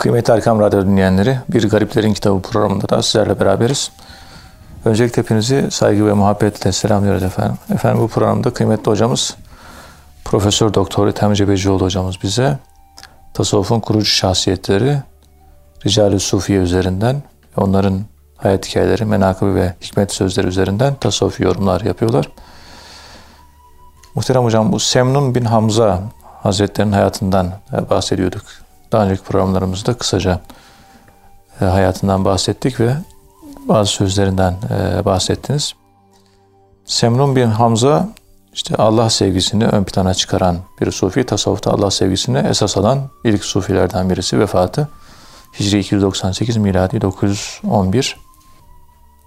Kıymetli Erkam Radyo dinleyenleri, Bir Gariplerin Kitabı programında da sizlerle beraberiz. Öncelikle hepinizi saygı ve muhabbetle selamlıyoruz efendim. Efendim bu programda kıymetli hocamız Profesör Doktor İthem Cebecioğlu hocamız bize tasavvufun kurucu şahsiyetleri Rical-i Sufiye üzerinden onların hayat hikayeleri, menakıbı ve hikmet sözleri üzerinden tasavvufi yorumlar yapıyorlar. Muhterem hocam bu Semnun bin Hamza Hazretlerinin hayatından bahsediyorduk. Daha önceki programlarımızda kısaca e, hayatından bahsettik ve bazı sözlerinden e, bahsettiniz. Semnun bin Hamza işte Allah sevgisini ön plana çıkaran bir sufi, tasavvufta Allah sevgisini esas alan ilk sufilerden birisi vefatı. Hicri 298, miladi 911.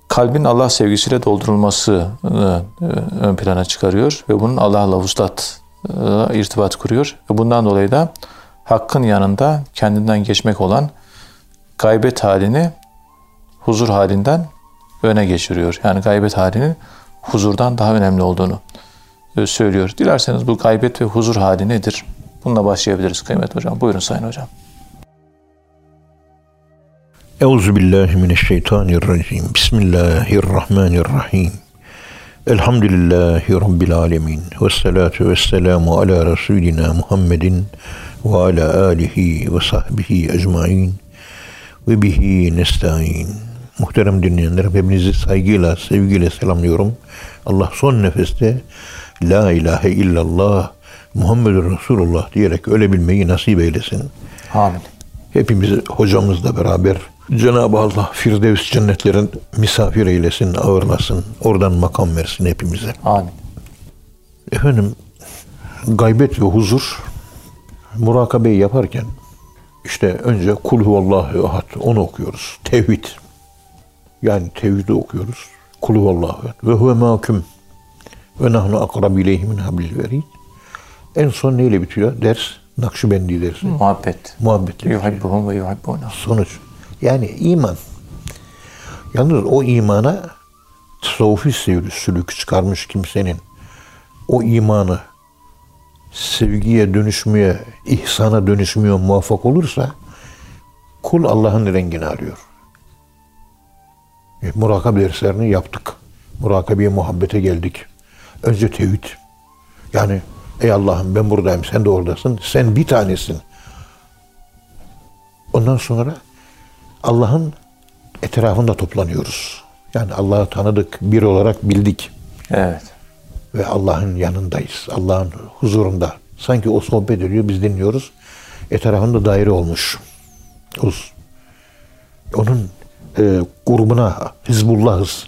Kalbin Allah sevgisiyle doldurulması e, ön plana çıkarıyor ve bunun Allah'la vuslat irtibat kuruyor. Ve bundan dolayı da hakkın yanında kendinden geçmek olan gaybet halini huzur halinden öne geçiriyor. Yani gaybet halinin huzurdan daha önemli olduğunu e, söylüyor. Dilerseniz bu gaybet ve huzur hali nedir? Bununla başlayabiliriz kıymet hocam. Buyurun sayın hocam. Euzu billahi mineşşeytanirracim. Bismillahirrahmanirrahim. Elhamdülillahi rabbil alamin. Ves salatu vesselamu ala rasulina Muhammedin ve ala alihi ve sahbihi ecmain ve bihi nesta'in. Muhterem dinleyenler hepinizi saygıyla, sevgiyle selamlıyorum. Allah son nefeste La ilahe illallah Muhammedur Resulullah diyerek ölebilmeyi nasip eylesin. Amin. Hepimizi hocamızla beraber Cenab-ı Allah Firdevs cennetlerin misafir eylesin, ağırlasın. Oradan makam versin hepimize. Amin. Efendim gaybet ve huzur murakabeyi yaparken işte önce kul huvallahu ahad onu okuyoruz. Tevhid. Yani tevhidi okuyoruz. Kul huvallahu ahad. Ve huve mahkum. Ve nahnu akrab ileyhi min hablil verid. En son neyle bitiyor? Ders Nakşibendi dersi. Muhabbet. Muhabbetle. Yuhibbuhum ve yuhibbuna. Sonuç. Yani iman. Yalnız o imana tasavvufi sülük çıkarmış kimsenin o imanı sevgiye dönüşmeye, ihsana dönüşmeye muvaffak olursa kul Allah'ın rengini arıyor. E, murakabe derslerini yaptık. Murakabeye muhabbete geldik. Önce tevhid. Yani ey Allah'ım ben buradayım sen de oradasın. Sen bir tanesin. Ondan sonra Allah'ın etrafında toplanıyoruz. Yani Allah'ı tanıdık, bir olarak bildik. Evet. Ve Allah'ın yanındayız. Allah'ın huzurunda. Sanki o sohbet ediyor, biz dinliyoruz. Etrafında daire olmuş. Uz. Onun e, grubuna Hizbullah'ız.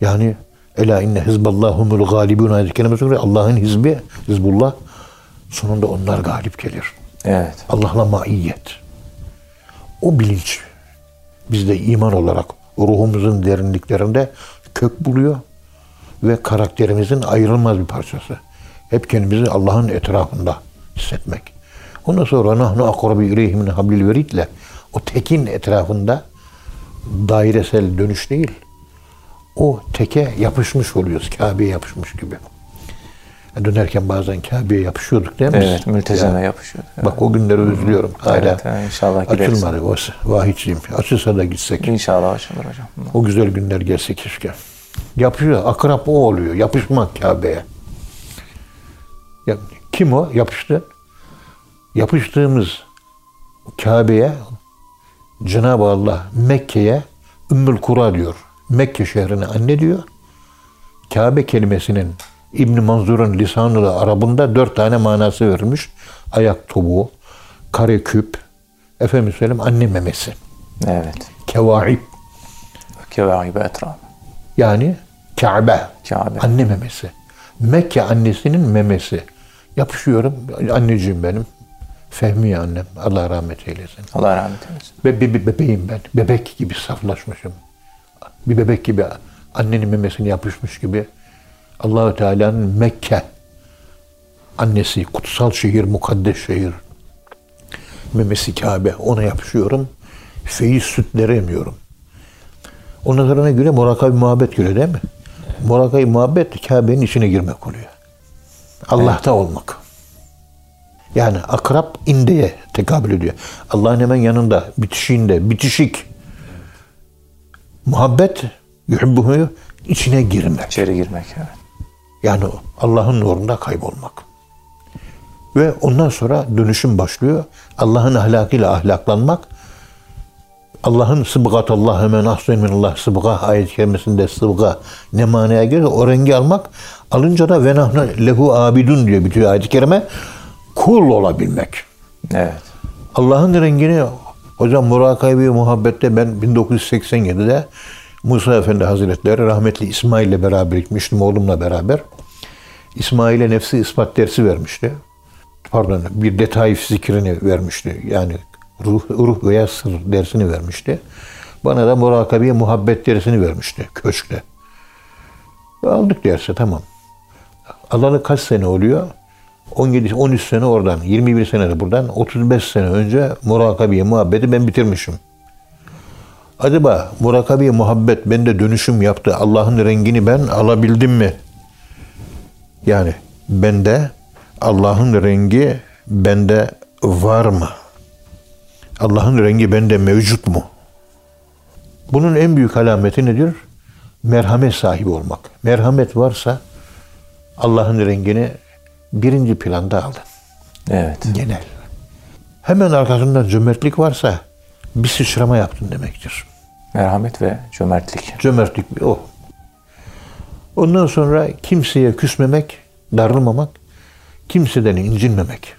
Yani Ela inne hizballahumul galibun ayet kelimesi göre Allah'ın hizbi, Hizbullah sonunda onlar galip gelir. Evet. Allah'la maiyet. O bilinç bizde iman olarak ruhumuzun derinliklerinde kök buluyor ve karakterimizin ayrılmaz bir parçası. Hep kendimizi Allah'ın etrafında hissetmek. Ondan sonra nahnu akrabi ileyhi min hablil veridle o tekin etrafında dairesel dönüş değil. O teke yapışmış oluyoruz. Kabe'ye yapışmış gibi. Dönerken bazen Kabe'ye yapışıyorduk değil mi? Evet, mültezeme ya. yapışıyor. Evet. Bak o günleri özlüyorum. Hala evet, evet, inşallah. Açılmadı o vahiyçiyim. Açılsa da gitsek. İnşallah açılır hocam. O güzel günler gelse keşke. Yapışıyor. Akrap o oluyor. Yapışmak Kabe'ye. Ya, kim o? Yapıştı. Yapıştığımız Kabe'ye Cenab-ı Allah Mekke'ye Ümmül Kura diyor. Mekke şehrine anne diyor. Kabe kelimesinin İbn Manzur'un lisanı Arabında dört tane manası verilmiş. Ayak tobuğu, kare küp, efendim söyleyeyim anne memesi. Evet. Kevaib. Kevaib etraf. Yani Kabe. Kabe. Anne memesi. Mekke annesinin memesi. Yapışıyorum. Anneciğim benim. Fehmiye annem. Allah rahmet eylesin. Allah rahmet eylesin. Be, be, be, bebeğim ben. Bebek gibi saflaşmışım. Bir bebek gibi annenin memesini yapışmış gibi Allahü Teala'nın Mekke annesi, kutsal şehir, mukaddes şehir. Memesi Kabe. Ona yapışıyorum. Feyiz sütleri emiyorum. O nazarına göre murakabi muhabbet göre değil mi? Murakabi muhabbet Kabe'nin içine girmek oluyor. Allah'ta evet. olmak. Yani akrap indeye tekabül ediyor. Allah'ın hemen yanında, bitişiğinde, bitişik. Muhabbet, yuhibbuhu içine girmek. İçeri girmek. Evet. Yani Allah'ın nurunda kaybolmak. Ve ondan sonra dönüşüm başlıyor. Allah'ın ahlakıyla ahlaklanmak. Allah'ın sıbgat Allah hemen ahsen minallah sıbga ayet-i kerimesinde sıbga ne manaya gelir? O rengi almak. Alınca da ve lehu abidun diyor bitiyor ayet-i kerime. Kul olabilmek. Evet. Allah'ın rengini hocam murakabe muhabbette ben 1987'de Musa Efendi Hazretleri rahmetli İsmail ile beraber gitmiştim oğlumla beraber. İsmail'e nefsi ispat dersi vermişti. Pardon bir detay zikrini vermişti. Yani ruh, ruh veya sır dersini vermişti. Bana da murakabe muhabbet dersini vermişti köşkte. Aldık dersi tamam. Alalı kaç sene oluyor? 17 13 sene oradan, 21 sene de buradan, 35 sene önce murakabe muhabbeti ben bitirmişim. Acaba murakabe muhabbet bende dönüşüm yaptı. Allah'ın rengini ben alabildim mi? Yani bende Allah'ın rengi bende var mı? Allah'ın rengi bende mevcut mu? Bunun en büyük alameti nedir? Merhamet sahibi olmak. Merhamet varsa Allah'ın rengini birinci planda aldın. Evet. Genel. Hemen arkasından cömertlik varsa bir sıçrama yaptın demektir. Merhamet ve cömertlik. Cömertlik bir o. Ondan sonra kimseye küsmemek, darılmamak, kimseden incinmemek.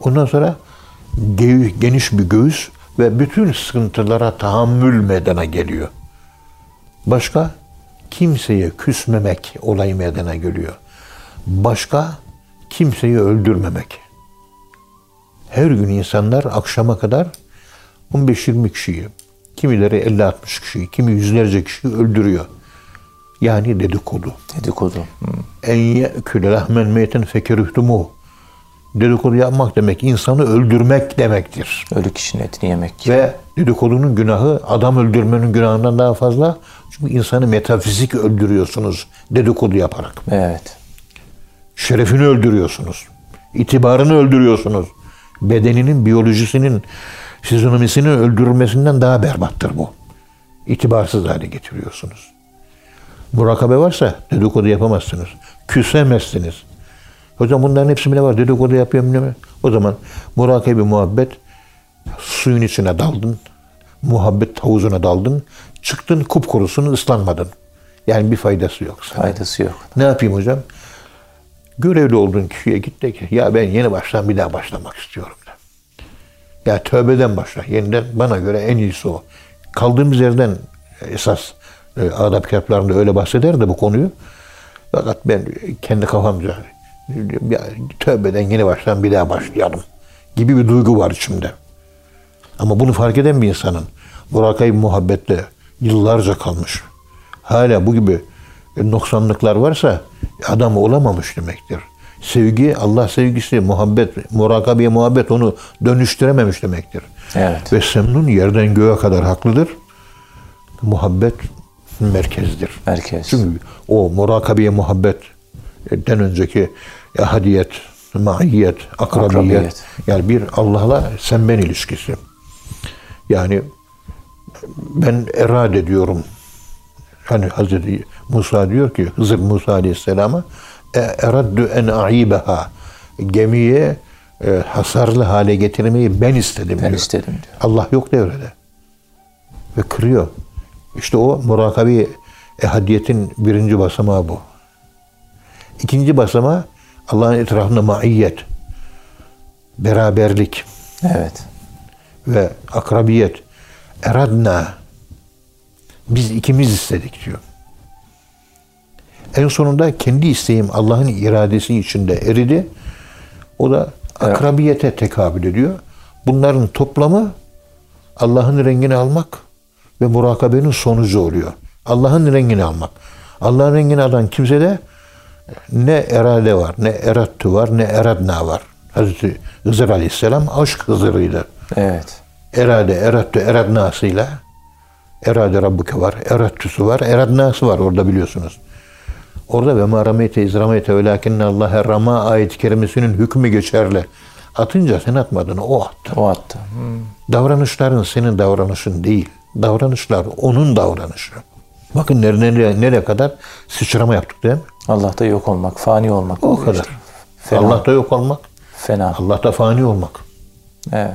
Ondan sonra geniş bir göğüs ve bütün sıkıntılara tahammül meydana geliyor. Başka kimseye küsmemek olayı meydana geliyor. Başka kimseyi öldürmemek. Her gün insanlar akşama kadar 15-20 kişiyi, kimileri 50-60 kişiyi, kimi yüzlerce kişiyi öldürüyor. Yani dedikodu. Dedikodu. Hı. En ye'küle lahmen meyten fekerühtumuh. Dedikodu yapmak demek insanı öldürmek demektir. Ölü kişinin etini yemek. Ve dedikodunun günahı adam öldürmenin günahından daha fazla. Çünkü insanı metafizik öldürüyorsunuz dedikodu yaparak. Evet. Şerefini öldürüyorsunuz. İtibarını öldürüyorsunuz. Bedeninin, biyolojisinin, fizyonomisini öldürülmesinden daha berbattır bu. İtibarsız hale getiriyorsunuz. Murakabe varsa dedikodu yapamazsınız. Küsemezsiniz. Hocam bunların hepsi ne var? Dedikodu yapıyorum ne mi? O zaman murakabe muhabbet suyun içine daldın. Muhabbet havuzuna daldın. Çıktın kupkurusun ıslanmadın. Yani bir faydası yok sana. Faydası yok. Ne yapayım hocam? Görevli olduğun kişiye git de ki ya ben yeni baştan bir daha başlamak istiyorum de. Ya tövbeden başla. Yeniden bana göre en iyisi o. Kaldığımız yerden esas e, adab kitaplarında öyle bahseder de bu konuyu. Fakat ben kendi kafamca tövbeden yeni baştan bir daha başlayalım gibi bir duygu var içimde. Ama bunu fark eden bir insanın murakayı muhabbetle yıllarca kalmış. Hala bu gibi noksanlıklar varsa adam olamamış demektir. Sevgi, Allah sevgisi, muhabbet, murakabeye muhabbet onu dönüştürememiş demektir. Evet. Ve Semnun yerden göğe kadar haklıdır. Muhabbet merkezdir. Merkez. Çünkü o murakabeye muhabbetten önceki ahadiyet, maiyet, akrabiyet, Akrabiyet. yani bir Allah'la sen ben ilişkisi. Yani ben erad ediyorum. Hani Hazreti Musa diyor ki Hızır Musa Aleyhisselam'a "E, eraddü en aibeha gemiye e, hasarlı hale getirmeyi ben istedim Ben diyor. istedim diyor. Allah yok devrede. Ve kırıyor. İşte o murakabi ehadiyetin birinci basamağı bu. İkinci basamağı Allah'ın etrafında maiyet, beraberlik Evet. ve akrabiyet. Eradna. Biz ikimiz istedik diyor. En sonunda kendi isteğim Allah'ın iradesi içinde eridi. O da akrabiyete tekabül ediyor. Bunların toplamı Allah'ın rengini almak ve murakabenin sonucu oluyor. Allah'ın rengini almak. Allah'ın rengini alan kimsede ne erade var, ne erattü var, ne eradna var. Hazreti Hızır Aleyhisselam aşk Hızır'ıydı. Evet. Erade, erattü, eradnasıyla erade Rabbuke var, erattüsü var, eradnası var orada biliyorsunuz. Orada ve ma rameyte iz rameyte velakinne Allah rama ayet-i kerimesinin hükmü geçerli. Atınca sen atmadın, o attı. O attı. Hmm. Davranışların senin davranışın değil. Davranışlar onun davranışı. Bakın nereye, nereye kadar sıçrama yaptık değil mi? Allah'ta yok olmak, fani olmak. O kadar. Fena. Allah'ta yok olmak, Fena. Allah'ta fani olmak. Evet.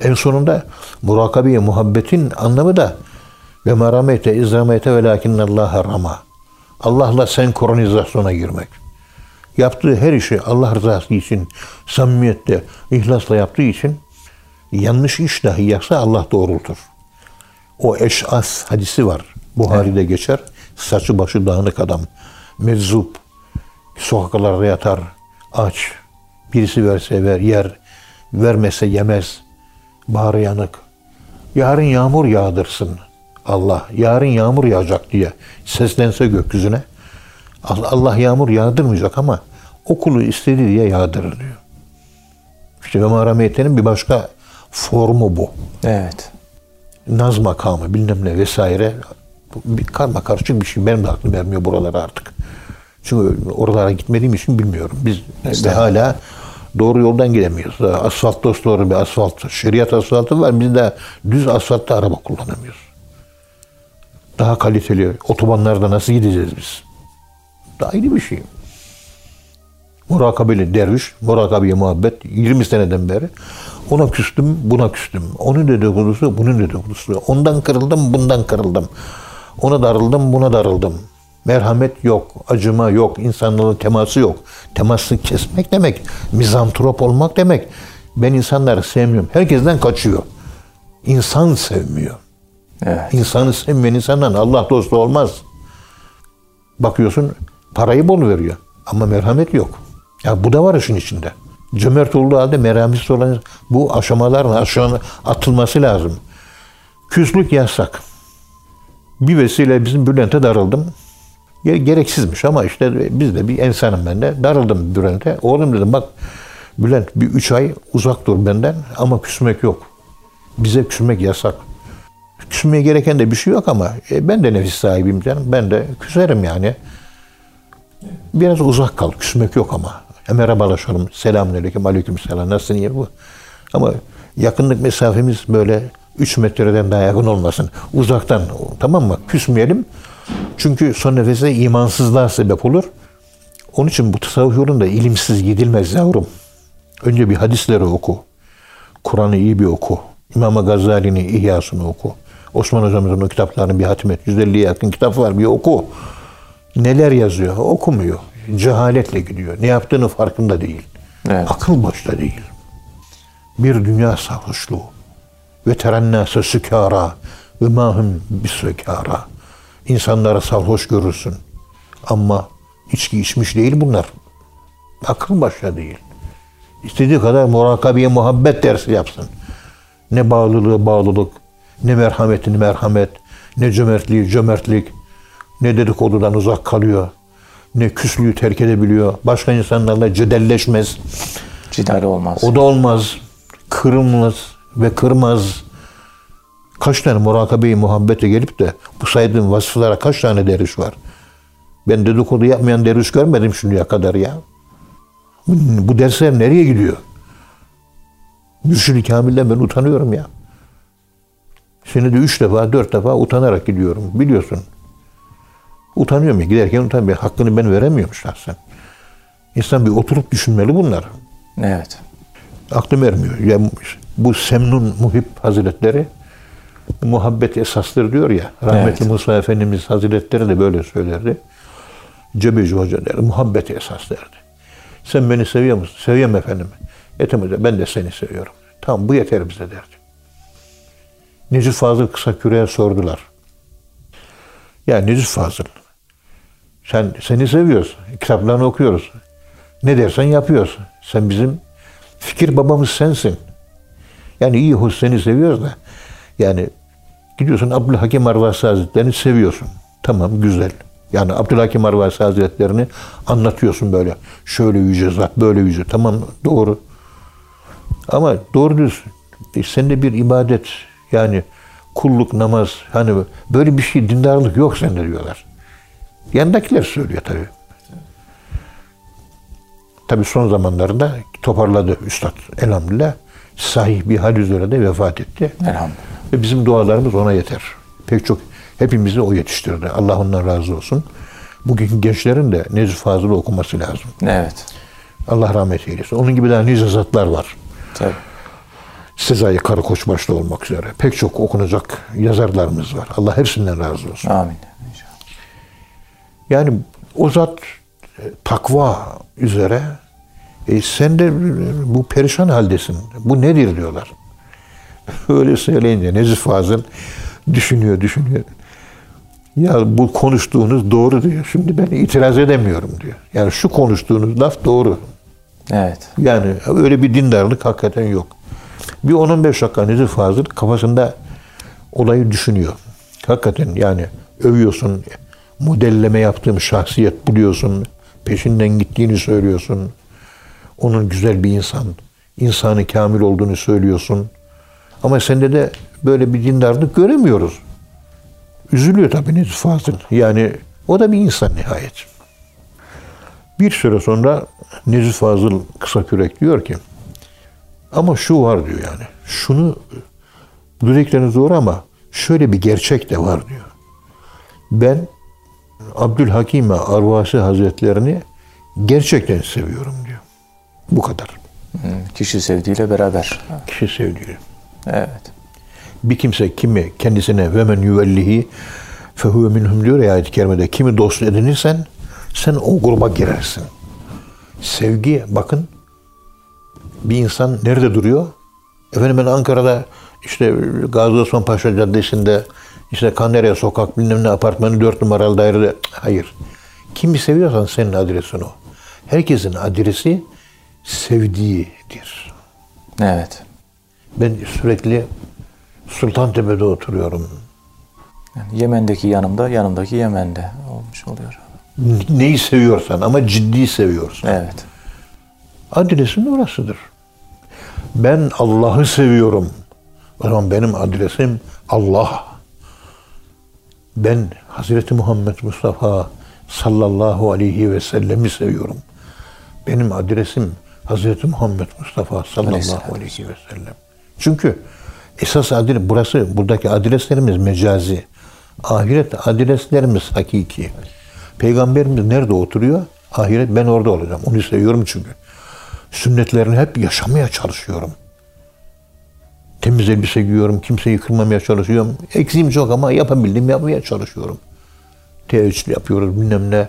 En sonunda murakabeye muhabbetin anlamı da ve meramete, izamete ve lakinnallaha rama. Allah'la senkronizasyona girmek. Yaptığı her işi Allah rızası için, samimiyette, ihlasla yaptığı için yanlış iş dahi yapsa Allah doğrultur. O eş'as hadisi var. Buhari'de geçer. Saçı başı dağınık adam. Meczup. Sokaklarda yatar. Aç. Birisi verse ver, yer. Vermese yemez. Bağrı yanık. Yarın yağmur yağdırsın Allah. Yarın yağmur yağacak diye seslense gökyüzüne. Allah yağmur yağdırmayacak ama okulu istediği diye yağdırır diyor. İşte ve merhametinin bir başka formu bu Evet. naz makamı bilmem ne vesaire bir karma karışık bir şey. Benim de aklım vermiyor buralara artık. Çünkü oralara gitmediğim için bilmiyorum. Biz de hala doğru yoldan gidemiyoruz. Asfalt dost doğru bir asfalt. Şeriat asfaltı var. Biz de düz asfaltta araba kullanamıyoruz. Daha kaliteli otobanlarda nasıl gideceğiz biz? Daha ayrı bir şey. Murakabeli derviş, murakabeye muhabbet 20 seneden beri. Ona küstüm, buna küstüm. Onun dedikodusu, bunun dedikodusu. Ondan kırıldım, bundan kırıldım. Ona darıldım, buna darıldım. Merhamet yok, acıma yok, insanlarla teması yok. Teması kesmek demek, mizantrop olmak demek. Ben insanları sevmiyorum. Herkesten kaçıyor. İnsan sevmiyor. Evet. İnsanı sevmeyen insandan Allah dostu olmaz. Bakıyorsun parayı bol veriyor ama merhamet yok. Ya bu da var işin içinde. Cömert olduğu halde merhametsiz olan bu aşamalarla aşağı atılması lazım. Küslük yasak. Bir vesile bizim Bülent'e darıldım. Gereksizmiş ama işte biz de bir insanım ben de. Darıldım Bülent'e. Oğlum dedim bak Bülent bir üç ay uzak dur benden ama küsmek yok. Bize küsmek yasak. Küsmeye gereken de bir şey yok ama e, ben de nefis sahibiyim canım. Ben de küserim yani. Biraz uzak kal. Küsmek yok ama. E, merhabalaşalım. Selamünaleyküm. Aleyküm selam. Nasılsın iyi bu? Ama yakınlık mesafemiz böyle 3 metreden daha yakın olmasın. Uzaktan tamam mı? Küsmeyelim. Çünkü son nefeste imansızlığa sebep olur. Onun için bu tasavvuf yolunda ilimsiz gidilmez yavrum. Önce bir hadisleri oku. Kur'an'ı iyi bir oku. İmam Gazali'nin İhyasını oku. Osman Hocamızın o kitaplarını bir hatim et. 150'ye yakın kitap var bir oku. Neler yazıyor? Okumuyor. Cehaletle gidiyor. Ne yaptığını farkında değil. Evet. Akıl başta değil. Bir dünya sarhoşluğu. Ve terennâse sükâra ve mahum bisükâra. İnsanlara sarhoş görürsün. Ama içki içmiş değil bunlar. Akıl başta değil. İstediği kadar murakabeye muhabbet dersi yapsın. Ne bağlılığı bağlılık, ne merhametini merhamet, ne cömertliği cömertlik, ne dedikodudan uzak kalıyor, ne küslüğü terk edebiliyor. Başka insanlarla cedelleşmez. Cidali olmaz. O da olmaz. Kırılmaz ve kırmaz. Kaç tane murakabeyi muhabbete gelip de bu saydığım vasıflara kaç tane derviş var? Ben dedikodu yapmayan derviş görmedim şimdiye kadar ya. Bu, dersler nereye gidiyor? Mürşid-i Kamil'den ben utanıyorum ya. Senede üç defa, dört defa utanarak gidiyorum. Biliyorsun. Utanıyorum ya. Giderken utanıyorum. Hakkını ben veremiyorum şahsen. İnsan bir oturup düşünmeli bunlar. Evet. Aklım ermiyor. Ya bu Semnun Muhib Hazretleri muhabbet esastır diyor ya. Rahmetli Evet. Musa Efendimiz Hazretleri de böyle söylerdi. Cebeci Hoca der, muhabbet esas derdi. Sen beni seviyor musun? Seviyorum efendim. Ethem Hoca ben de seni seviyorum. Tamam bu yeter bize derdi. Necip Fazıl kısa küreye sordular. Ya Necip Fazıl sen seni seviyoruz. Kitaplarını okuyoruz. Ne dersen yapıyoruz. Sen bizim fikir babamız sensin. Yani iyi hoş seni seviyoruz da. Yani gidiyorsun Abdülhakim Arvasi Hazretleri'ni seviyorsun. Tamam güzel. Yani Abdülhakim Arvasi Hazretleri'ni anlatıyorsun böyle. Şöyle yüce zat, böyle yüce. Tamam doğru. Ama doğru düz e, sende bir ibadet yani kulluk, namaz hani böyle bir şey dindarlık yok sende diyorlar. Yandakiler söylüyor tabii. Tabi son zamanlarda toparladı Üstad elhamdülillah. Sahih bir hal üzere de vefat etti. Elhamdülillah. Ve bizim dualarımız ona yeter. Pek çok hepimizi o yetiştirdi. Allah ondan razı olsun. Bugünkü gençlerin de Nezih Fazıl'ı okuması lazım. Evet. Allah rahmet eylesin. Onun gibi daha nice zatlar var. Tabii. Sezai Karakoç başta olmak üzere. Pek çok okunacak yazarlarımız var. Allah hepsinden razı olsun. Amin. İnşallah. Yani o zat e, takva üzere e, sen de bu perişan haldesin. Bu nedir diyorlar. Öyle söyleyince Nezih Fazıl düşünüyor, düşünüyor. Ya bu konuştuğunuz doğru diyor. Şimdi ben itiraz edemiyorum diyor. Yani şu konuştuğunuz laf doğru. Evet. Yani öyle bir dindarlık hakikaten yok. Bir 10-15 dakika Nezih Fazıl kafasında olayı düşünüyor. Hakikaten yani övüyorsun, modelleme yaptığım şahsiyet buluyorsun, peşinden gittiğini söylüyorsun. Onun güzel bir insan, insanı kamil olduğunu söylüyorsun. Ama sende de böyle bir dindarlık göremiyoruz. Üzülüyor tabii Nezih Fazıl. Yani o da bir insan nihayet. Bir süre sonra Nezih Fazıl kısa kürek diyor ki ama şu var diyor yani. Şunu dedikleriniz doğru ama şöyle bir gerçek de var diyor. Ben Abdülhakime Arvasi Hazretlerini gerçekten seviyorum diyor. Bu kadar. Hmm, Kişi sevdiğiyle beraber. Kişi sevdiği. Evet. Bir kimse kimi kendisine ve men yüvellihi fehuve minhum diyor ya ayet-i kerimede kimi dost edinirsen sen o gruba girersin. Sevgi bakın bir insan nerede duruyor? Efendim ben Ankara'da işte Gazi Osman Paşa Caddesi'nde işte Kanderya Sokak bilmem ne apartmanı 4 numaralı dairede. Hayır. Kimi seviyorsan senin adresin o. Herkesin adresi sevdiğidir. Evet. Ben sürekli Sultantepe'de oturuyorum. Yani Yemen'deki yanımda, yanımdaki Yemen'de olmuş oluyor. Neyi seviyorsan ama ciddi seviyorsan. Evet. Adresin orasıdır. Ben Allah'ı seviyorum. O zaman benim adresim Allah. Ben Hazreti Muhammed Mustafa sallallahu aleyhi ve sellemi seviyorum. Benim adresim Hazreti Muhammed Mustafa sallallahu aleyhi ve sellem. Çünkü esas adres burası buradaki adreslerimiz mecazi. Ahiret adreslerimiz hakiki. Peygamberimiz nerede oturuyor? Ahiret ben orada olacağım. Onu seviyorum çünkü. Sünnetlerini hep yaşamaya çalışıyorum. Temiz elbise giyiyorum, kimseyi kırmamaya çalışıyorum. Eksiğim çok ama yapabildiğimi yapmaya çalışıyorum. Teheccüd yapıyoruz, bilmem ne.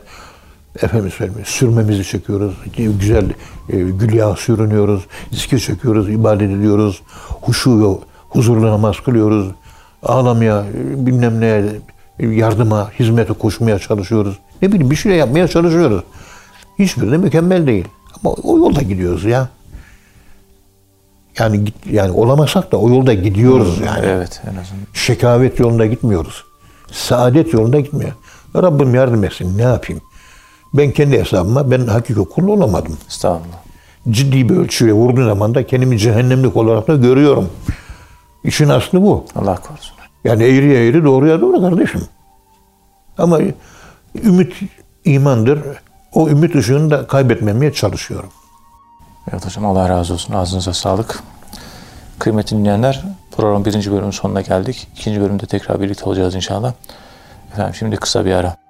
Efendim söyleyeyim, sürmemizi çekiyoruz. Güzel e, gül yağı sürünüyoruz. Zikir çekiyoruz, ibadet ediyoruz. Huşu ve huzurlu namaz kılıyoruz. Ağlamaya, e, bilmem ne, e, yardıma, hizmete koşmaya çalışıyoruz. Ne bileyim bir şey yapmaya çalışıyoruz. Hiçbiri de mükemmel değil. Ama o yolda gidiyoruz ya. Yani yani olamasak da o yolda gidiyoruz yani. Evet en azından. Şekavet yolunda gitmiyoruz. Saadet yolunda gitmiyor. Rabbim yardım etsin. Ne yapayım? Ben kendi hesabıma ben hakiki kul olamadım. Estağfurullah. Ciddi bir ölçüye vurduğu zaman da kendimi cehennemlik olarak da görüyorum. İşin aslı bu. Allah korusun. Yani eğriye eğri doğruya doğru kardeşim. Ama ümit imandır. O ümit ışığını da kaybetmemeye çalışıyorum. Evet hocam Allah razı olsun. Ağzınıza sağlık. Kıymetli dinleyenler programın birinci bölümünün sonuna geldik. İkinci bölümde tekrar birlikte olacağız inşallah. Efendim şimdi kısa bir ara.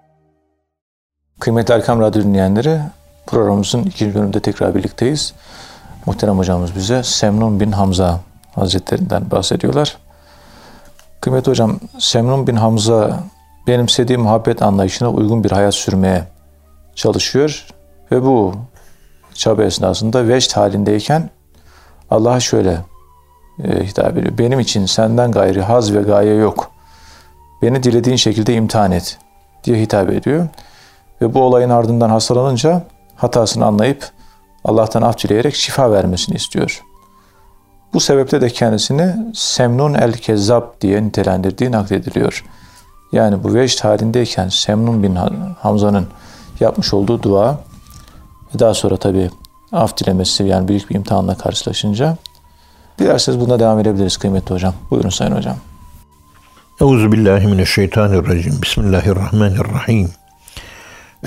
Kıymetli Erkam Radyo dinleyenleri programımızın ikinci bölümünde tekrar birlikteyiz. Muhterem hocamız bize Semnun bin Hamza Hazretlerinden bahsediyorlar. Kıymetli hocam Semnun bin Hamza benimsediği muhabbet anlayışına uygun bir hayat sürmeye çalışıyor ve bu çaba esnasında vecd halindeyken Allah'a şöyle e, hitap ediyor. Benim için senden gayri haz ve gaye yok. Beni dilediğin şekilde imtihan et diye hitap ediyor. Ve bu olayın ardından hastalanınca hatasını anlayıp Allah'tan af dileyerek şifa vermesini istiyor. Bu sebeple de kendisini Semnun el Kezzab diye nitelendirdiği naklediliyor. Yani bu vecd halindeyken Semnun bin Hamza'nın yapmış olduğu dua ve daha sonra tabi af dilemesi yani büyük bir imtihanla karşılaşınca dilerseniz buna devam edebiliriz kıymetli hocam. Buyurun sayın hocam. Euzu billahi mineşşeytanirracim. Bismillahirrahmanirrahim.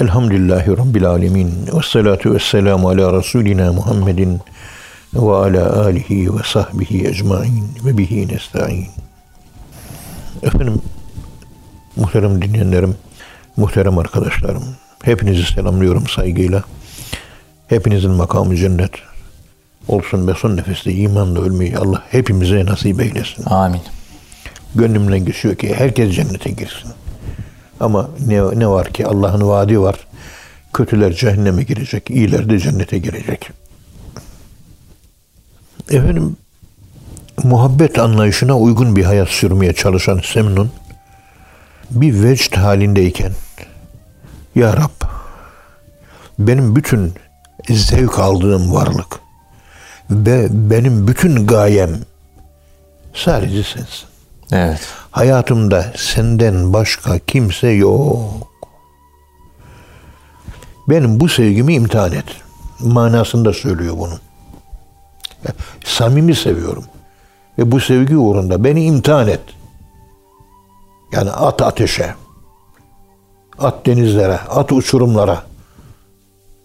Elhamdülillahi Rabbil Alemin. Ve salatu ve selamu ala Resulina Muhammedin ve ala alihi ve sahbihi ecmain ve bihi nesta'in. Efendim, muhterem dinleyenlerim, muhterem arkadaşlarım, hepinizi selamlıyorum saygıyla. Hepinizin makamı cennet olsun ve son nefeste imanla ölmeyi Allah hepimize nasip eylesin. Amin. Gönlümden geçiyor ki herkes cennete girsin. Ama ne, ne var ki Allah'ın vaadi var. Kötüler cehenneme girecek, iyiler de cennete girecek. Efendim, muhabbet anlayışına uygun bir hayat sürmeye çalışan Semnun, bir vecd halindeyken, Ya Rab, benim bütün zevk aldığım varlık ve benim bütün gayem sadece sensin. Evet. Hayatımda senden başka kimse yok. Benim bu sevgimi imtihan et. Manasında söylüyor bunu. Samimi seviyorum. Ve bu sevgi uğrunda beni imtihan et. Yani at ateşe. At denizlere, at uçurumlara.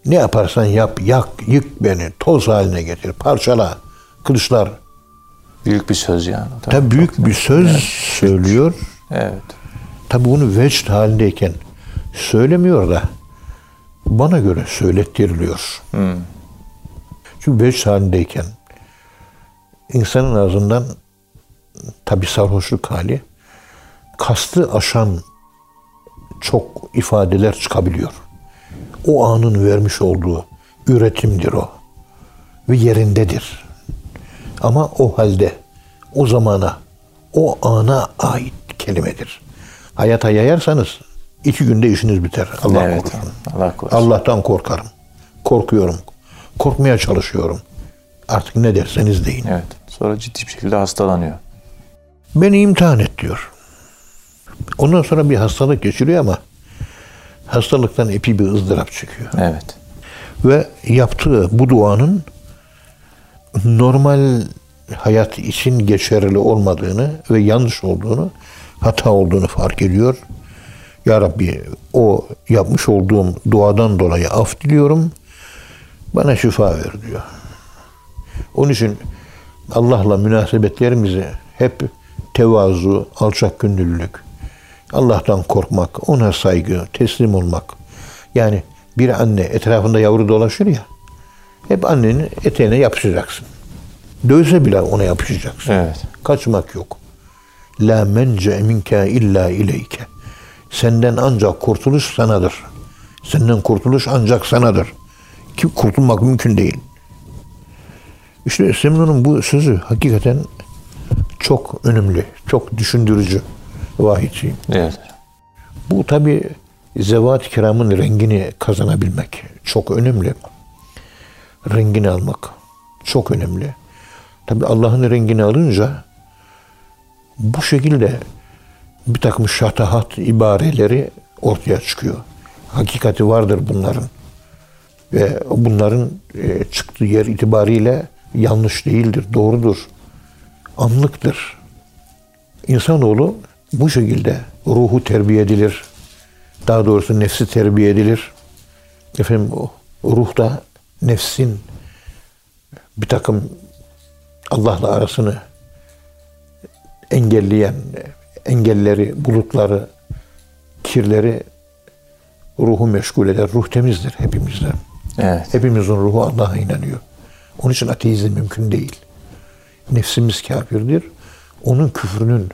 Ne yaparsan yap, yak, yık beni, toz haline getir, parçala. Kılıçlar. Büyük bir söz yani. Tabii büyük bir söz söylüyor. Evet. Tabii bunu vecd halindeyken söylemiyor da bana göre söylettiriliyor. Çünkü vecd halindeyken insanın ağzından tabi sarhoşluk hali kastı aşan çok ifadeler çıkabiliyor. O anın vermiş olduğu üretimdir o. Ve yerindedir. Ama o halde, o zamana, o ana ait kelimedir. Hayata yayarsanız iki günde işiniz biter. Allah evet. korusun. Allah korusun. Allah'tan korkarım. Korkuyorum. Korkmaya çalışıyorum. Artık ne derseniz deyin. Evet. Sonra ciddi bir şekilde hastalanıyor. Beni imtihan et diyor. Ondan sonra bir hastalık geçiriyor ama hastalıktan epi bir ızdırap çıkıyor. Evet. Ve yaptığı bu duanın normal hayat için geçerli olmadığını ve yanlış olduğunu, hata olduğunu fark ediyor. Ya Rabbi o yapmış olduğum duadan dolayı af diliyorum. Bana şifa ver diyor. Onun için Allah'la münasebetlerimizi hep tevazu, alçak gönüllülük, Allah'tan korkmak, ona saygı, teslim olmak. Yani bir anne etrafında yavru dolaşır ya, hep annenin eteğine yapışacaksın. Dövse bile ona yapışacaksın. Evet. Kaçmak yok. La mence minke illa ileyke. Senden ancak kurtuluş sanadır. Senden kurtuluş ancak sanadır. Ki kurtulmak mümkün değil. İşte Semnun'un bu sözü hakikaten çok önemli, çok düşündürücü vahiyci. Evet. Bu tabi zevat kiramın rengini kazanabilmek çok önemli. Rengini almak çok önemli. Tabi Allah'ın rengini alınca bu şekilde bir takım şatahat ibareleri ortaya çıkıyor. Hakikati vardır bunların. Ve bunların e, çıktığı yer itibariyle yanlış değildir, doğrudur. Anlıktır. İnsanoğlu bu şekilde ruhu terbiye edilir. Daha doğrusu nefsi terbiye edilir. Efendim o ruhta nefsin bir takım Allah'la arasını engelleyen engelleri, bulutları, kirleri ruhu meşgul eder. Ruh temizdir hepimizde. Evet. Hepimizin ruhu Allah'a inanıyor. Onun için ateizm mümkün değil. Nefsimiz kafirdir. Onun küfrünün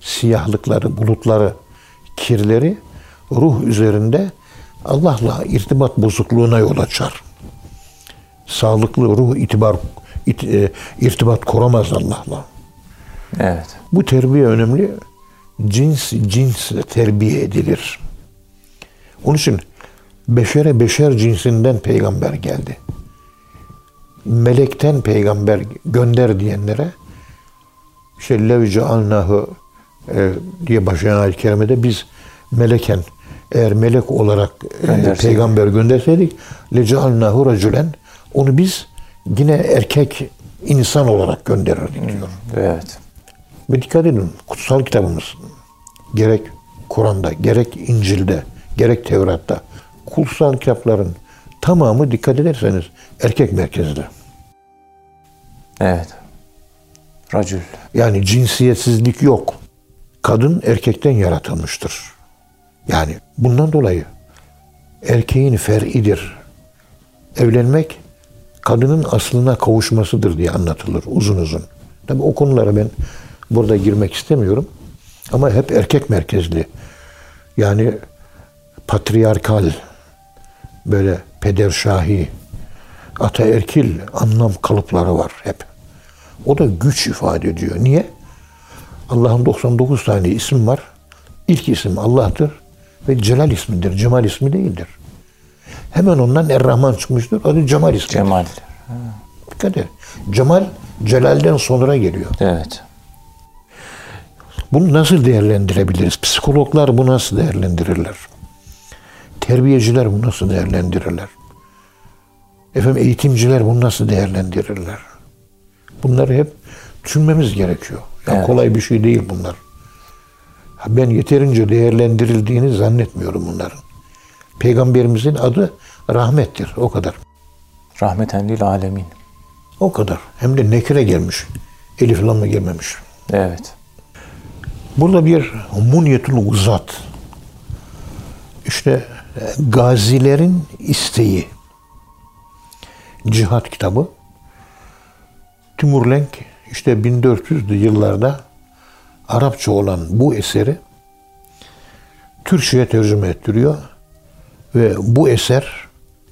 siyahlıkları, bulutları, kirleri ruh üzerinde Allah'la irtibat bozukluğuna yol açar. Sağlıklı ruh itibar it, e, irtibat kuramaz Allah'la. Evet. Bu terbiye önemli. Cins cinsle terbiye edilir. Onun için beşere beşer cinsinden peygamber geldi. Melekten peygamber gönder diyenlere işte lev cealnahu e, diye başlayan ayet-i kerimede biz meleken eğer melek olarak e, peygamber gönderseydik le cealnahu racülen onu biz yine erkek insan olarak gönderirdik diyor. Evet. Ve dikkat edin kutsal kitabımız gerek Kur'an'da gerek İncil'de gerek Tevrat'ta kutsal kitapların tamamı dikkat ederseniz erkek merkezli. Evet. Racül. Yani cinsiyetsizlik yok. Kadın erkekten yaratılmıştır. Yani bundan dolayı erkeğin fer'idir. Evlenmek kadının aslına kavuşmasıdır diye anlatılır uzun uzun. Tabi o konulara ben burada girmek istemiyorum. Ama hep erkek merkezli. Yani patriarkal, böyle pederşahi, ataerkil anlam kalıpları var hep. O da güç ifade ediyor. Niye? Allah'ın 99 tane isim var. İlk isim Allah'tır ve Celal ismidir. Cemal ismi değildir. Hemen ondan Er-Rahman çıkmıştır. Adı Cemal ismi. Cemal. Dikkat et. Cemal Celal'den sonra geliyor. Evet. Bunu nasıl değerlendirebiliriz? Psikologlar bu nasıl değerlendirirler? Terbiyeciler bunu nasıl değerlendirirler? Efendim eğitimciler bunu nasıl değerlendirirler? Bunları hep düşünmemiz gerekiyor. Ya Evet. Kolay bir şey değil bunlar. Ben yeterince değerlendirildiğini zannetmiyorum bunların. Peygamberimizin adı rahmettir. O kadar. Rahmeten lil alemin. O kadar. Hem de nekire gelmiş. Elif lamla gelmemiş. Evet. Burada bir munyetul uzat. İşte e, gazilerin isteği. Cihat kitabı. Timur Lenk işte 1400'lü yıllarda Arapça olan bu eseri Türkçe'ye tercüme ettiriyor ve bu eser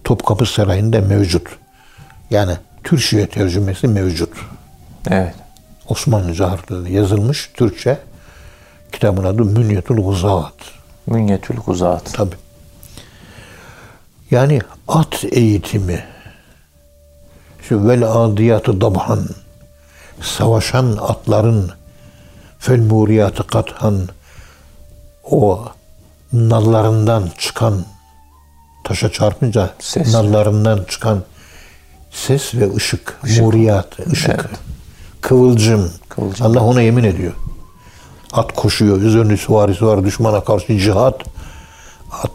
Topkapı Sarayı'nda mevcut. Yani Türkçe'ye tercümesi mevcut. Evet. Osmanlıca harflerle yazılmış Türkçe. Kitabın adı Münyetul Uzat. Münyetül Kuzat. Tabi. Yani at eğitimi. Şu vel adiyatı dabhan. Savaşan atların fel muriyatı kathan. O nallarından çıkan taşa çarpınca Ses. nallarından çıkan ses ve ışık. Muriyat, ışık. Evet. Kıvılcım. Kıvılcım. Allah ona yemin ediyor. At koşuyor, üzerinde süvarisi var, düşmana karşı cihat. At,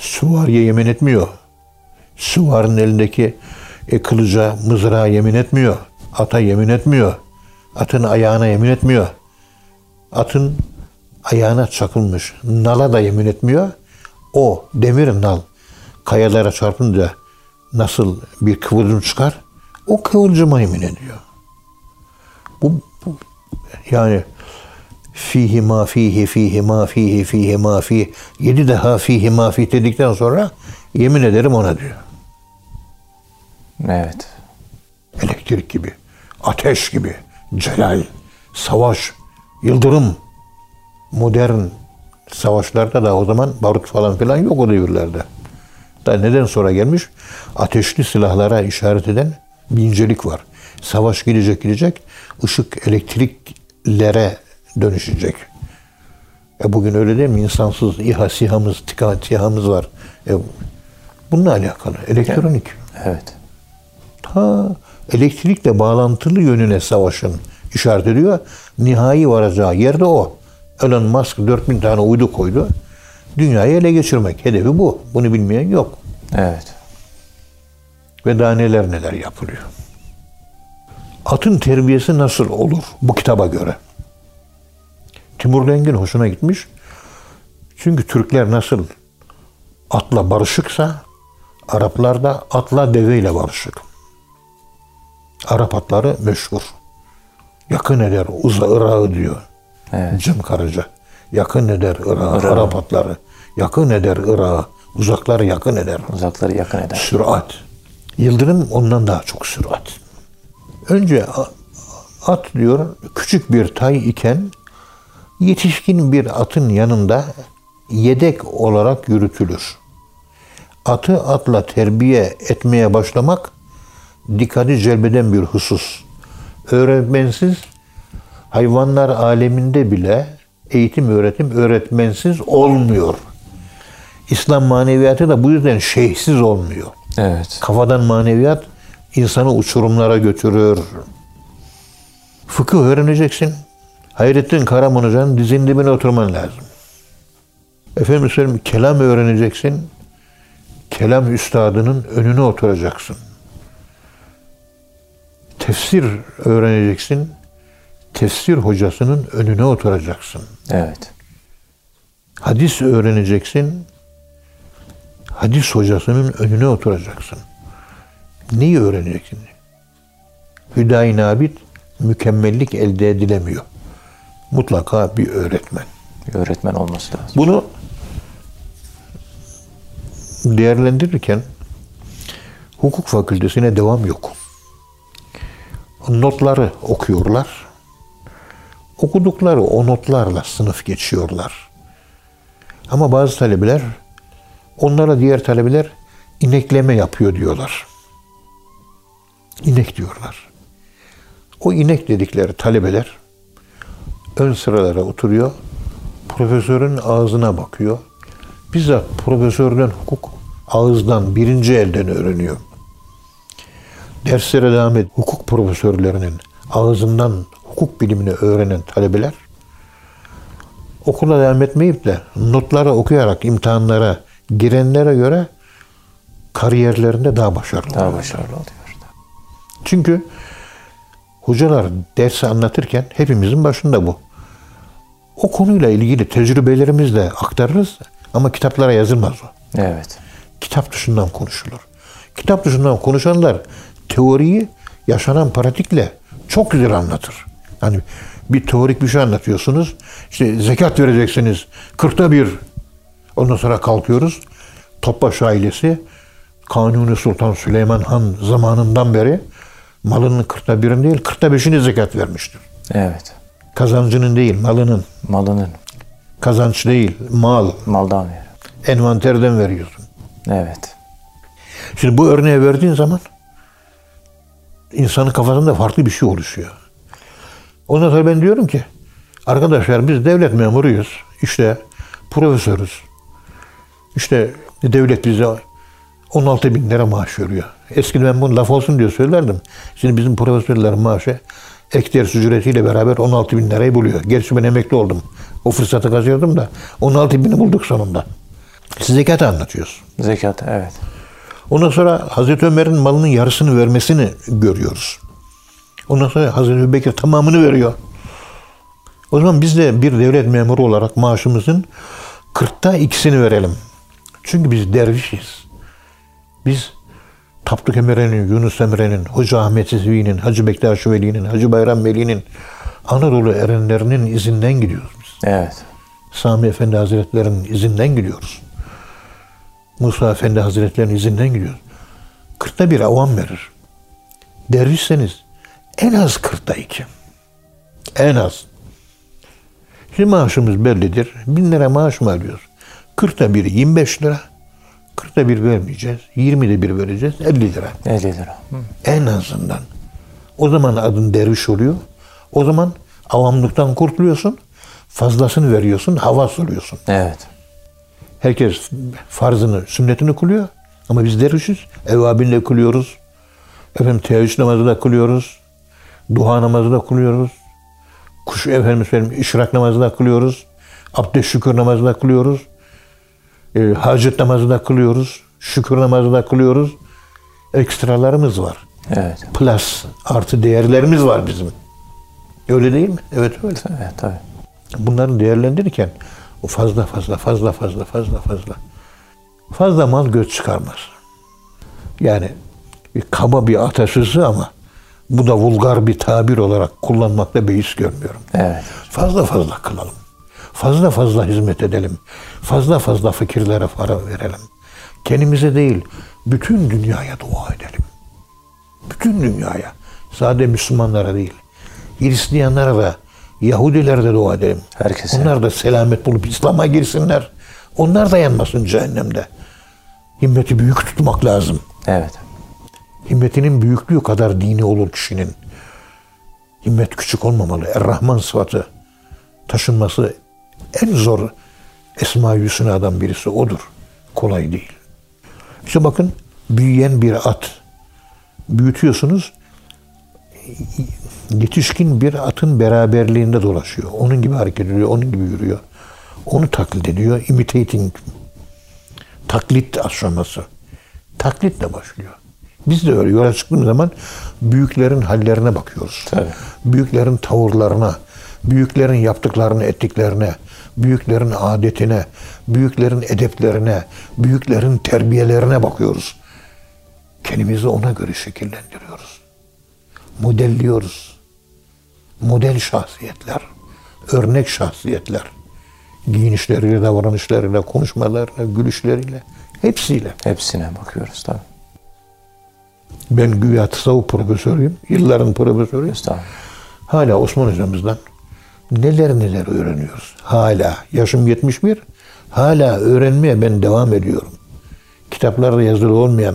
süvariye yemin etmiyor. Süvarinin elindeki e, kılıca, mızrağa yemin etmiyor. Ata yemin etmiyor. Atın ayağına yemin etmiyor. Atın ayağına çakılmış nala da yemin etmiyor. O demir nal kayalara çarpınca nasıl bir kıvılcım çıkar? O kıvılcıma yemin ediyor. Bu, bu yani fihi ma fihi fihi ma fihi fihi ma fihi yedi defa fihi ma fihi dedikten sonra yemin ederim ona diyor. Evet. Elektrik gibi, ateş gibi, celal, savaş, yıldırım. Modern savaşlarda da o zaman barut falan filan yok o devirlerde. Da neden sonra gelmiş? Ateşli silahlara işaret eden bir incelik var. Savaş gidecek gidecek, ışık elektriklere dönüşecek. E bugün öyle değil mi? İnsansız İHA, SİHA'mız, TİKA, TİHA'mız var. E, bununla alakalı. Elektronik. Evet. Ta elektrikle bağlantılı yönüne savaşın işaret ediyor. Nihai varacağı yerde o. Elon Musk 4000 tane uydu koydu. Dünyayı ele geçirmek. Hedefi bu. Bunu bilmeyen yok. Evet. Ve daha neler neler yapılıyor. Atın terbiyesi nasıl olur bu kitaba göre? Timur Leng'in hoşuna gitmiş. Çünkü Türkler nasıl atla barışıksa Araplar da atla deveyle barışık. Arap atları meşhur. Yakın eder uza Irak'ı diyor. Evet. Cem Karaca. Yakın eder Irak'ı. Irak'ı. Arap atları. Yakın eder Irak'ı. Uzakları yakın eder. Uzakları yakın eder. Sürat. Yıldırım ondan daha çok sürat. Önce at diyor küçük bir tay iken yetişkin bir atın yanında yedek olarak yürütülür. Atı atla terbiye etmeye başlamak dikkati celbeden bir husus. Öğretmensiz hayvanlar aleminde bile eğitim öğretim öğretmensiz olmuyor. İslam maneviyatı da bu yüzden şeyhsiz olmuyor. Evet. Kafadan maneviyat insanı uçurumlara götürür. Fıkıh öğreneceksin. Hayrettin Karaman Hoca'nın dizinin dibine oturman lazım. Efendim söyleyeyim kelam öğreneceksin. kelam üstadının önüne oturacaksın. Tefsir öğreneceksin. Tefsir hocasının önüne oturacaksın. Evet. Hadis öğreneceksin. Hadis hocasının önüne oturacaksın. Neyi öğreneceksin? Hüdayi Nabit mükemmellik elde edilemiyor. Mutlaka bir öğretmen. Bir öğretmen olması lazım. Bunu değerlendirirken hukuk fakültesine devam yok. Notları okuyorlar. Okudukları o notlarla sınıf geçiyorlar. Ama bazı talebeler onlara diğer talebeler inekleme yapıyor diyorlar. İnek diyorlar. O inek dedikleri talebeler ön sıralara oturuyor. Profesörün ağzına bakıyor. Bizzat profesörden hukuk ağızdan birinci elden öğreniyor. Derslere devam et. Hukuk profesörlerinin ağzından hukuk bilimini öğrenen talebeler okula devam etmeyip de notları okuyarak imtihanlara girenlere göre kariyerlerinde daha başarılı. Daha oluyorlar. başarılı oluyor. Çünkü hocalar dersi anlatırken hepimizin başında bu. O konuyla ilgili tecrübelerimizle aktarırız ama kitaplara yazılmaz o. Evet. Kitap dışından konuşulur. Kitap dışından konuşanlar teoriyi yaşanan pratikle çok güzel anlatır. Hani bir teorik bir şey anlatıyorsunuz. İşte zekat vereceksiniz. Kırkta bir. Ondan sonra kalkıyoruz. Topbaş ailesi Kanuni Sultan Süleyman Han zamanından beri malının kırkta birini değil, kırkta beşini zekat vermiştir. Evet. Kazancının değil, malının. Malının Kazanç değil, mal. maldan veriyor. Envanterden veriyorsun. Evet. Şimdi bu örneği verdiğin zaman insanın kafasında farklı bir şey oluşuyor. Ondan sonra ben diyorum ki arkadaşlar biz devlet memuruyuz. İşte profesörüz. İşte devlet bize 16 bin lira maaş veriyor. Eskiden ben bunu laf olsun diye söylerdim. Şimdi bizim profesörlerin maaşı ek ders ücretiyle beraber 16 bin lirayı buluyor. Gerçi ben emekli oldum. O fırsatı kazıyordum da 16 bini bulduk sonunda. Siz zekat anlatıyorsun. Zekat evet. Ondan sonra Hazreti Ömer'in malının yarısını vermesini görüyoruz. Ondan sonra Hazreti Ebubekir tamamını veriyor. O zaman biz de bir devlet memuru olarak maaşımızın kırkta ikisini verelim. Çünkü biz dervişiz. Biz Tapduk Emre'nin, Yunus Emre'nin, Hoca Ahmet Zizvi'nin, Hacı Bektaş Veli'nin, Hacı Bayram Veli'nin, Anadolu erenlerinin izinden gidiyoruz biz. Evet. Sami Efendi Hazretleri'nin izinden gidiyoruz. Musa Efendi Hazretleri'nin izinden gidiyoruz. Kırkta bir avam verir. Dervişseniz en az kırkta iki. En az. Şimdi maaşımız bellidir. Bin lira maaş mı alıyoruz? Kırkta biri 25 lira. Kırkta bir vermeyeceğiz. 20'de bir vereceğiz. 50 lira. 50 lira. Hı. En azından. O zaman adın derviş oluyor. O zaman avamlıktan kurtuluyorsun. Fazlasını veriyorsun. Havas oluyorsun. Evet. Herkes farzını, sünnetini kılıyor. Ama biz dervişiz. Evvabinle kılıyoruz. Efendim teheccüd namazı da kılıyoruz. Duha namazı da kılıyoruz. Kuş efendim söyleyeyim, işrak namazı da kılıyoruz. Abdest şükür namazı da kılıyoruz. E, hacet namazı da kılıyoruz. Şükür namazı da kılıyoruz. Ekstralarımız var. Evet. Plus artı değerlerimiz var bizim. Öyle değil mi? Evet öyle. Evet tabii. Bunları değerlendirirken o fazla fazla fazla fazla fazla fazla fazla mal göz çıkarmaz. Yani bir kaba bir atasözü ama bu da vulgar bir tabir olarak kullanmakta beis görmüyorum. Evet. Fazla fazla kılalım. Fazla fazla hizmet edelim. Fazla fazla fikirlere para verelim. Kendimize değil, bütün dünyaya dua edelim. Bütün dünyaya. Sadece Müslümanlara değil. Hristiyanlara da, Yahudilere de dua edelim. Herkese. Onlar da selamet bulup İslam'a girsinler. Onlar da yanmasın cehennemde. Himmeti büyük tutmak lazım. Evet. Himmetinin büyüklüğü kadar dini olur kişinin. Himmet küçük olmamalı. Er-Rahman sıfatı taşınması en zor Esma-i Hüsna'dan birisi odur. Kolay değil. İşte bakın büyüyen bir at. Büyütüyorsunuz. Yetişkin bir atın beraberliğinde dolaşıyor. Onun gibi hareket ediyor, onun gibi yürüyor. Onu taklit ediyor. Imitating. Taklit aşaması. Taklitle başlıyor. Biz de öyle yola çıktığımız zaman büyüklerin hallerine bakıyoruz. Tabii. Büyüklerin tavırlarına, büyüklerin yaptıklarını, ettiklerine, büyüklerin adetine, büyüklerin edeplerine, büyüklerin terbiyelerine bakıyoruz. Kendimizi ona göre şekillendiriyoruz. Modelliyoruz. Model şahsiyetler, örnek şahsiyetler. Giyinişleriyle, davranışlarıyla, konuşmalarıyla, gülüşleriyle, hepsiyle. Hepsine bakıyoruz tabii. Ben güya tasavvuf profesörüyüm. Yılların profesörüyüm. Hala Osman hocamızdan neler neler öğreniyoruz. Hala. Yaşım 71. Hala öğrenmeye ben devam ediyorum. Kitaplarda yazılı olmayan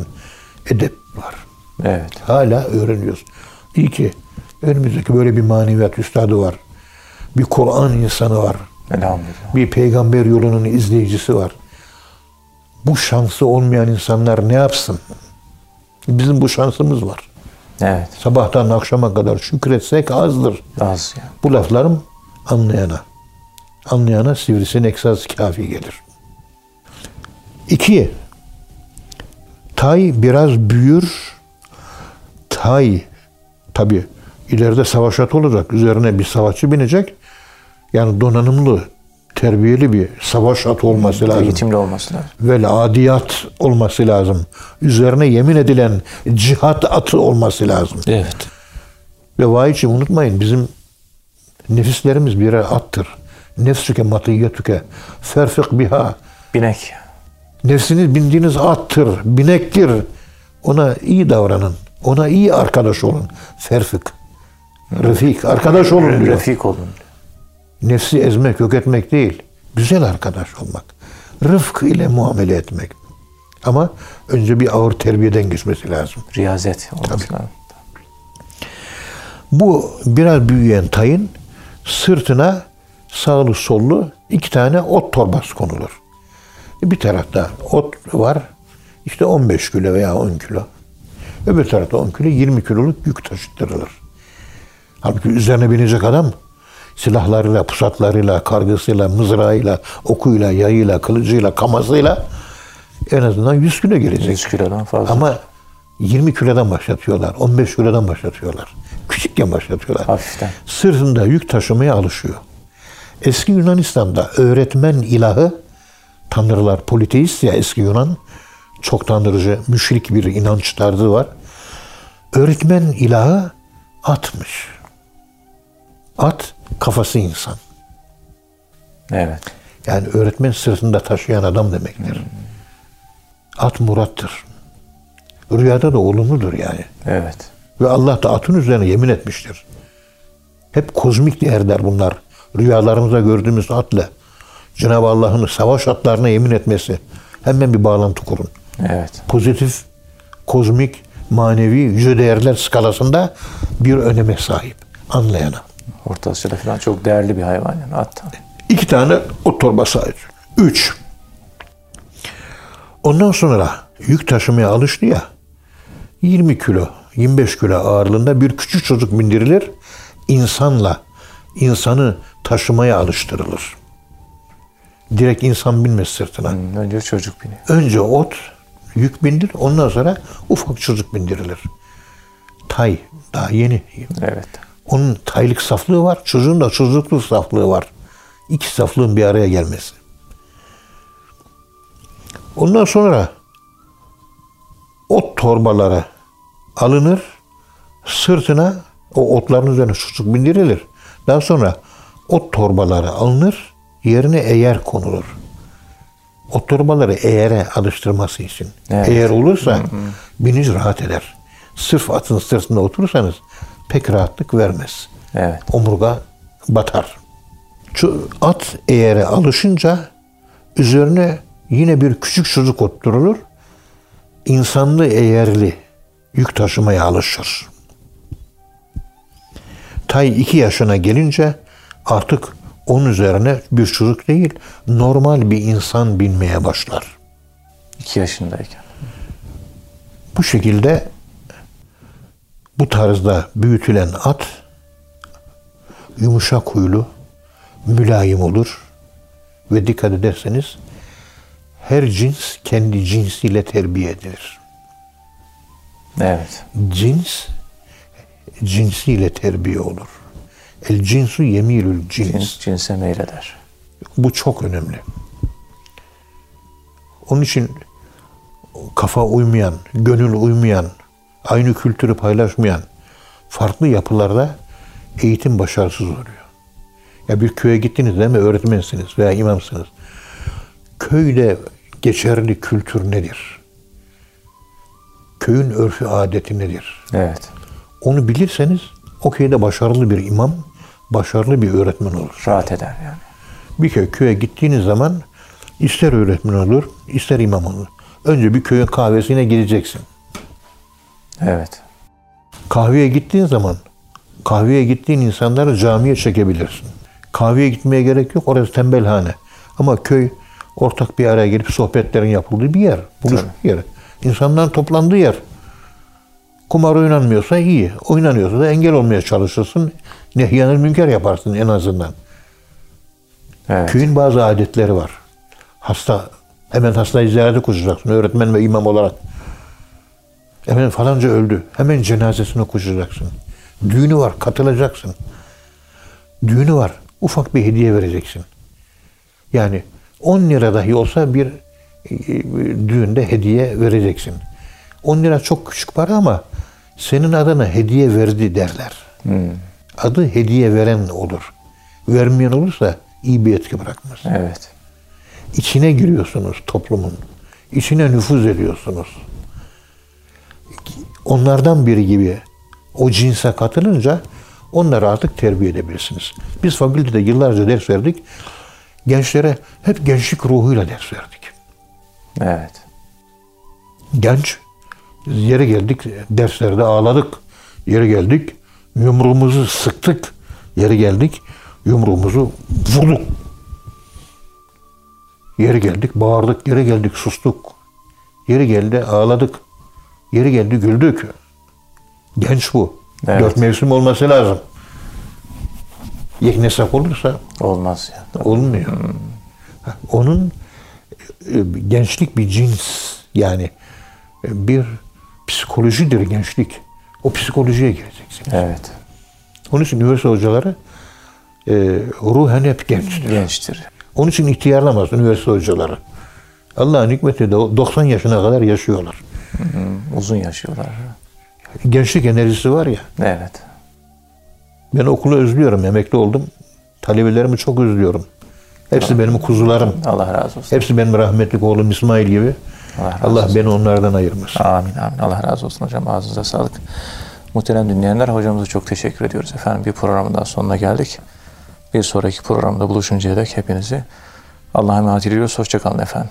edep var. Evet. Hala öğreniyoruz. İyi ki önümüzdeki böyle bir maneviyat üstadı var. Bir Kur'an insanı var. Elhamdülillah. Bir peygamber yolunun izleyicisi var. Bu şansı olmayan insanlar ne yapsın? Bizim bu şansımız var. Evet. Sabahtan akşama kadar şükretsek azdır. Az yani. Bu laflarım anlayana. Anlayana sivrisinek saz kafi gelir. İki, tay biraz büyür. Tay, tabi ileride savaş atı olacak. Üzerine bir savaşçı binecek. Yani donanımlı, terbiyeli bir savaş atı olması lazım. Eğitimli olması lazım. Vel adiyat olması lazım. Üzerine yemin edilen cihat atı olması lazım. Evet. Ve vahiyçi unutmayın bizim nefislerimiz birer attır. Nefsüke matiyyetüke ferfik biha. Binek. Nefsiniz bindiğiniz attır, binektir. Ona iyi davranın. Ona iyi arkadaş olun. Ferfik. Refik. Arkadaş olun diyor. Refik olun. Nefsi ezmek, yok etmek değil. Güzel arkadaş olmak. Rıfk ile muamele etmek. Ama önce bir ağır terbiyeden geçmesi lazım. Riyazet olması lazım. Bu biraz büyüyen tayın sırtına sağlı sollu iki tane ot torbası konulur. Bir tarafta ot var işte 15 kilo veya 10 kilo. Öbür tarafta 10 kilo 20 kiloluk yük taşıttırılır. Halbuki üzerine binecek adam silahlarıyla, pusatlarıyla, kargısıyla, mızrağıyla, okuyla, yayıyla, kılıcıyla, kamasıyla en azından 100 kilo gelecek. 100 kilodan fazla. Ama 20 kilodan başlatıyorlar, 15 kilodan başlatıyorlar. Küçükken başlatıyorlar. Hafiften. Sırtında yük taşımaya alışıyor. Eski Yunanistan'da öğretmen ilahı, tanrılar politeist ya eski Yunan, çok tanrıcı, müşrik bir inanç tarzı var. Öğretmen ilahı atmış. At kafası insan. Evet. Yani öğretmen sırtında taşıyan adam demektir. At murattır. Rüyada da olumludur yani. Evet. Ve Allah da atın üzerine yemin etmiştir. Hep kozmik değerler bunlar. Rüyalarımızda gördüğümüz atla Cenab-ı Allah'ın savaş atlarına yemin etmesi. Hemen bir bağlantı kurun. Evet. Pozitif, kozmik, manevi, yüce değerler skalasında bir öneme sahip. Anlayana. Orta Asya'da falan çok değerli bir hayvan yani at. İki tane ot torbası ait. Üç. Ondan sonra yük taşımaya alıştı ya. 20 kilo, 25 kilo ağırlığında bir küçük çocuk bindirilir. insanla insanı taşımaya alıştırılır. Direkt insan binmez sırtına. Hmm, Önce çocuk biniyor. Önce ot, yük bindir. Ondan sonra ufak çocuk bindirilir. Tay, daha yeni. Evet. Onun taylık saflığı var. Çocuğun da çocukluk saflığı var. İki saflığın bir araya gelmesi. Ondan sonra ot torbaları alınır. Sırtına o otların üzerine çocuk bindirilir. Daha sonra ot torbaları alınır. Yerine eğer konulur. Ot torbaları eğere alıştırması için. Evet. Eğer olursa biniş rahat eder. Sırf atın sırtında oturursanız pek rahatlık vermez Evet. omurga batar. At eğere alışınca üzerine yine bir küçük çocuk oturulur. İnsanlı eğerli yük taşımaya alışır. Tay iki yaşına gelince artık onun üzerine bir çocuk değil, normal bir insan binmeye başlar. İki yaşındayken. Bu şekilde bu tarzda büyütülen at yumuşak huylu, mülayim olur ve dikkat ederseniz her cins kendi cinsiyle terbiye edilir. Evet. Cins cinsiyle terbiye olur. El cinsu yemilül cins. Cins cinse meyleder. Bu çok önemli. Onun için kafa uymayan, gönül uymayan, aynı kültürü paylaşmayan farklı yapılarda eğitim başarısız oluyor. Ya bir köye gittiniz değil mi? Öğretmensiniz veya imamsınız. Köyde geçerli kültür nedir? Köyün örfü adeti nedir? Evet. Onu bilirseniz o köyde başarılı bir imam, başarılı bir öğretmen olur. Rahat eder yani. Bir köy köye gittiğiniz zaman ister öğretmen olur, ister imam olur. Önce bir köyün kahvesine gireceksin. Evet. Kahveye gittiğin zaman kahveye gittiğin insanları camiye çekebilirsin. Kahveye gitmeye gerek yok. Orası tembelhane. Ama köy ortak bir araya gelip sohbetlerin yapıldığı bir yer. Buluşma yeri. İnsanların toplandığı yer. Kumar oynanmıyorsa iyi. Oynanıyorsa da engel olmaya çalışırsın. Nehyanı münker yaparsın en azından. Evet. Köyün bazı adetleri var. Hasta, hemen hastayı ziyarete koşacaksın öğretmen ve imam olarak. Efendim falanca öldü. Hemen cenazesine koşacaksın. Düğünü var, katılacaksın. Düğünü var, ufak bir hediye vereceksin. Yani 10 lira dahi olsa bir e, düğünde hediye vereceksin. 10 lira çok küçük para ama senin adına hediye verdi derler. Adı hediye veren olur. Vermeyen olursa iyi bir etki bırakmaz. Evet. İçine giriyorsunuz toplumun. İçine nüfuz ediyorsunuz. Onlardan biri gibi o cinse katılınca onları artık terbiye edebilirsiniz. Biz fakültede yıllarca ders verdik. Gençlere hep gençlik ruhuyla ders verdik. Evet. Genç, yere geldik, derslerde ağladık. Yere geldik, yumruğumuzu sıktık. Yere geldik, yumruğumuzu vurduk. Yere geldik, bağırdık. Yere geldik, sustuk. Yere geldi, ağladık. Yere geldi, güldük. Genç bu. Evet. Dört mevsim olması lazım. Yeknesak olursa Olmaz ya. olmuyor. Ha, Onun e, gençlik bir cins yani e, bir psikolojidir gençlik. O psikolojiye gireceksin. Evet. Onun için üniversite hocaları e, ruhen hep gençtir. Gençtir. Onun için ihtiyarlamaz üniversite hocaları. Allah'ın hikmeti de o 90 yaşına kadar yaşıyorlar. Uzun yaşıyorlar. Gençlik enerjisi var ya. Evet. Ben okulu özlüyorum. Emekli oldum. Talebelerimi çok özlüyorum. Hepsi benim kuzularım. Allah razı olsun. Hepsi benim rahmetli oğlum İsmail gibi. Allah razı Allah olsun. beni onlardan ayırmasın. Amin amin. Allah razı olsun hocam. Ağzınıza sağlık. Muhterem dinleyenler hocamıza çok teşekkür ediyoruz efendim. Bir programın daha sonuna geldik. Bir sonraki programda buluşuncaya dek hepinizi Allah'a emanet ediyoruz. Hoşçakalın efendim.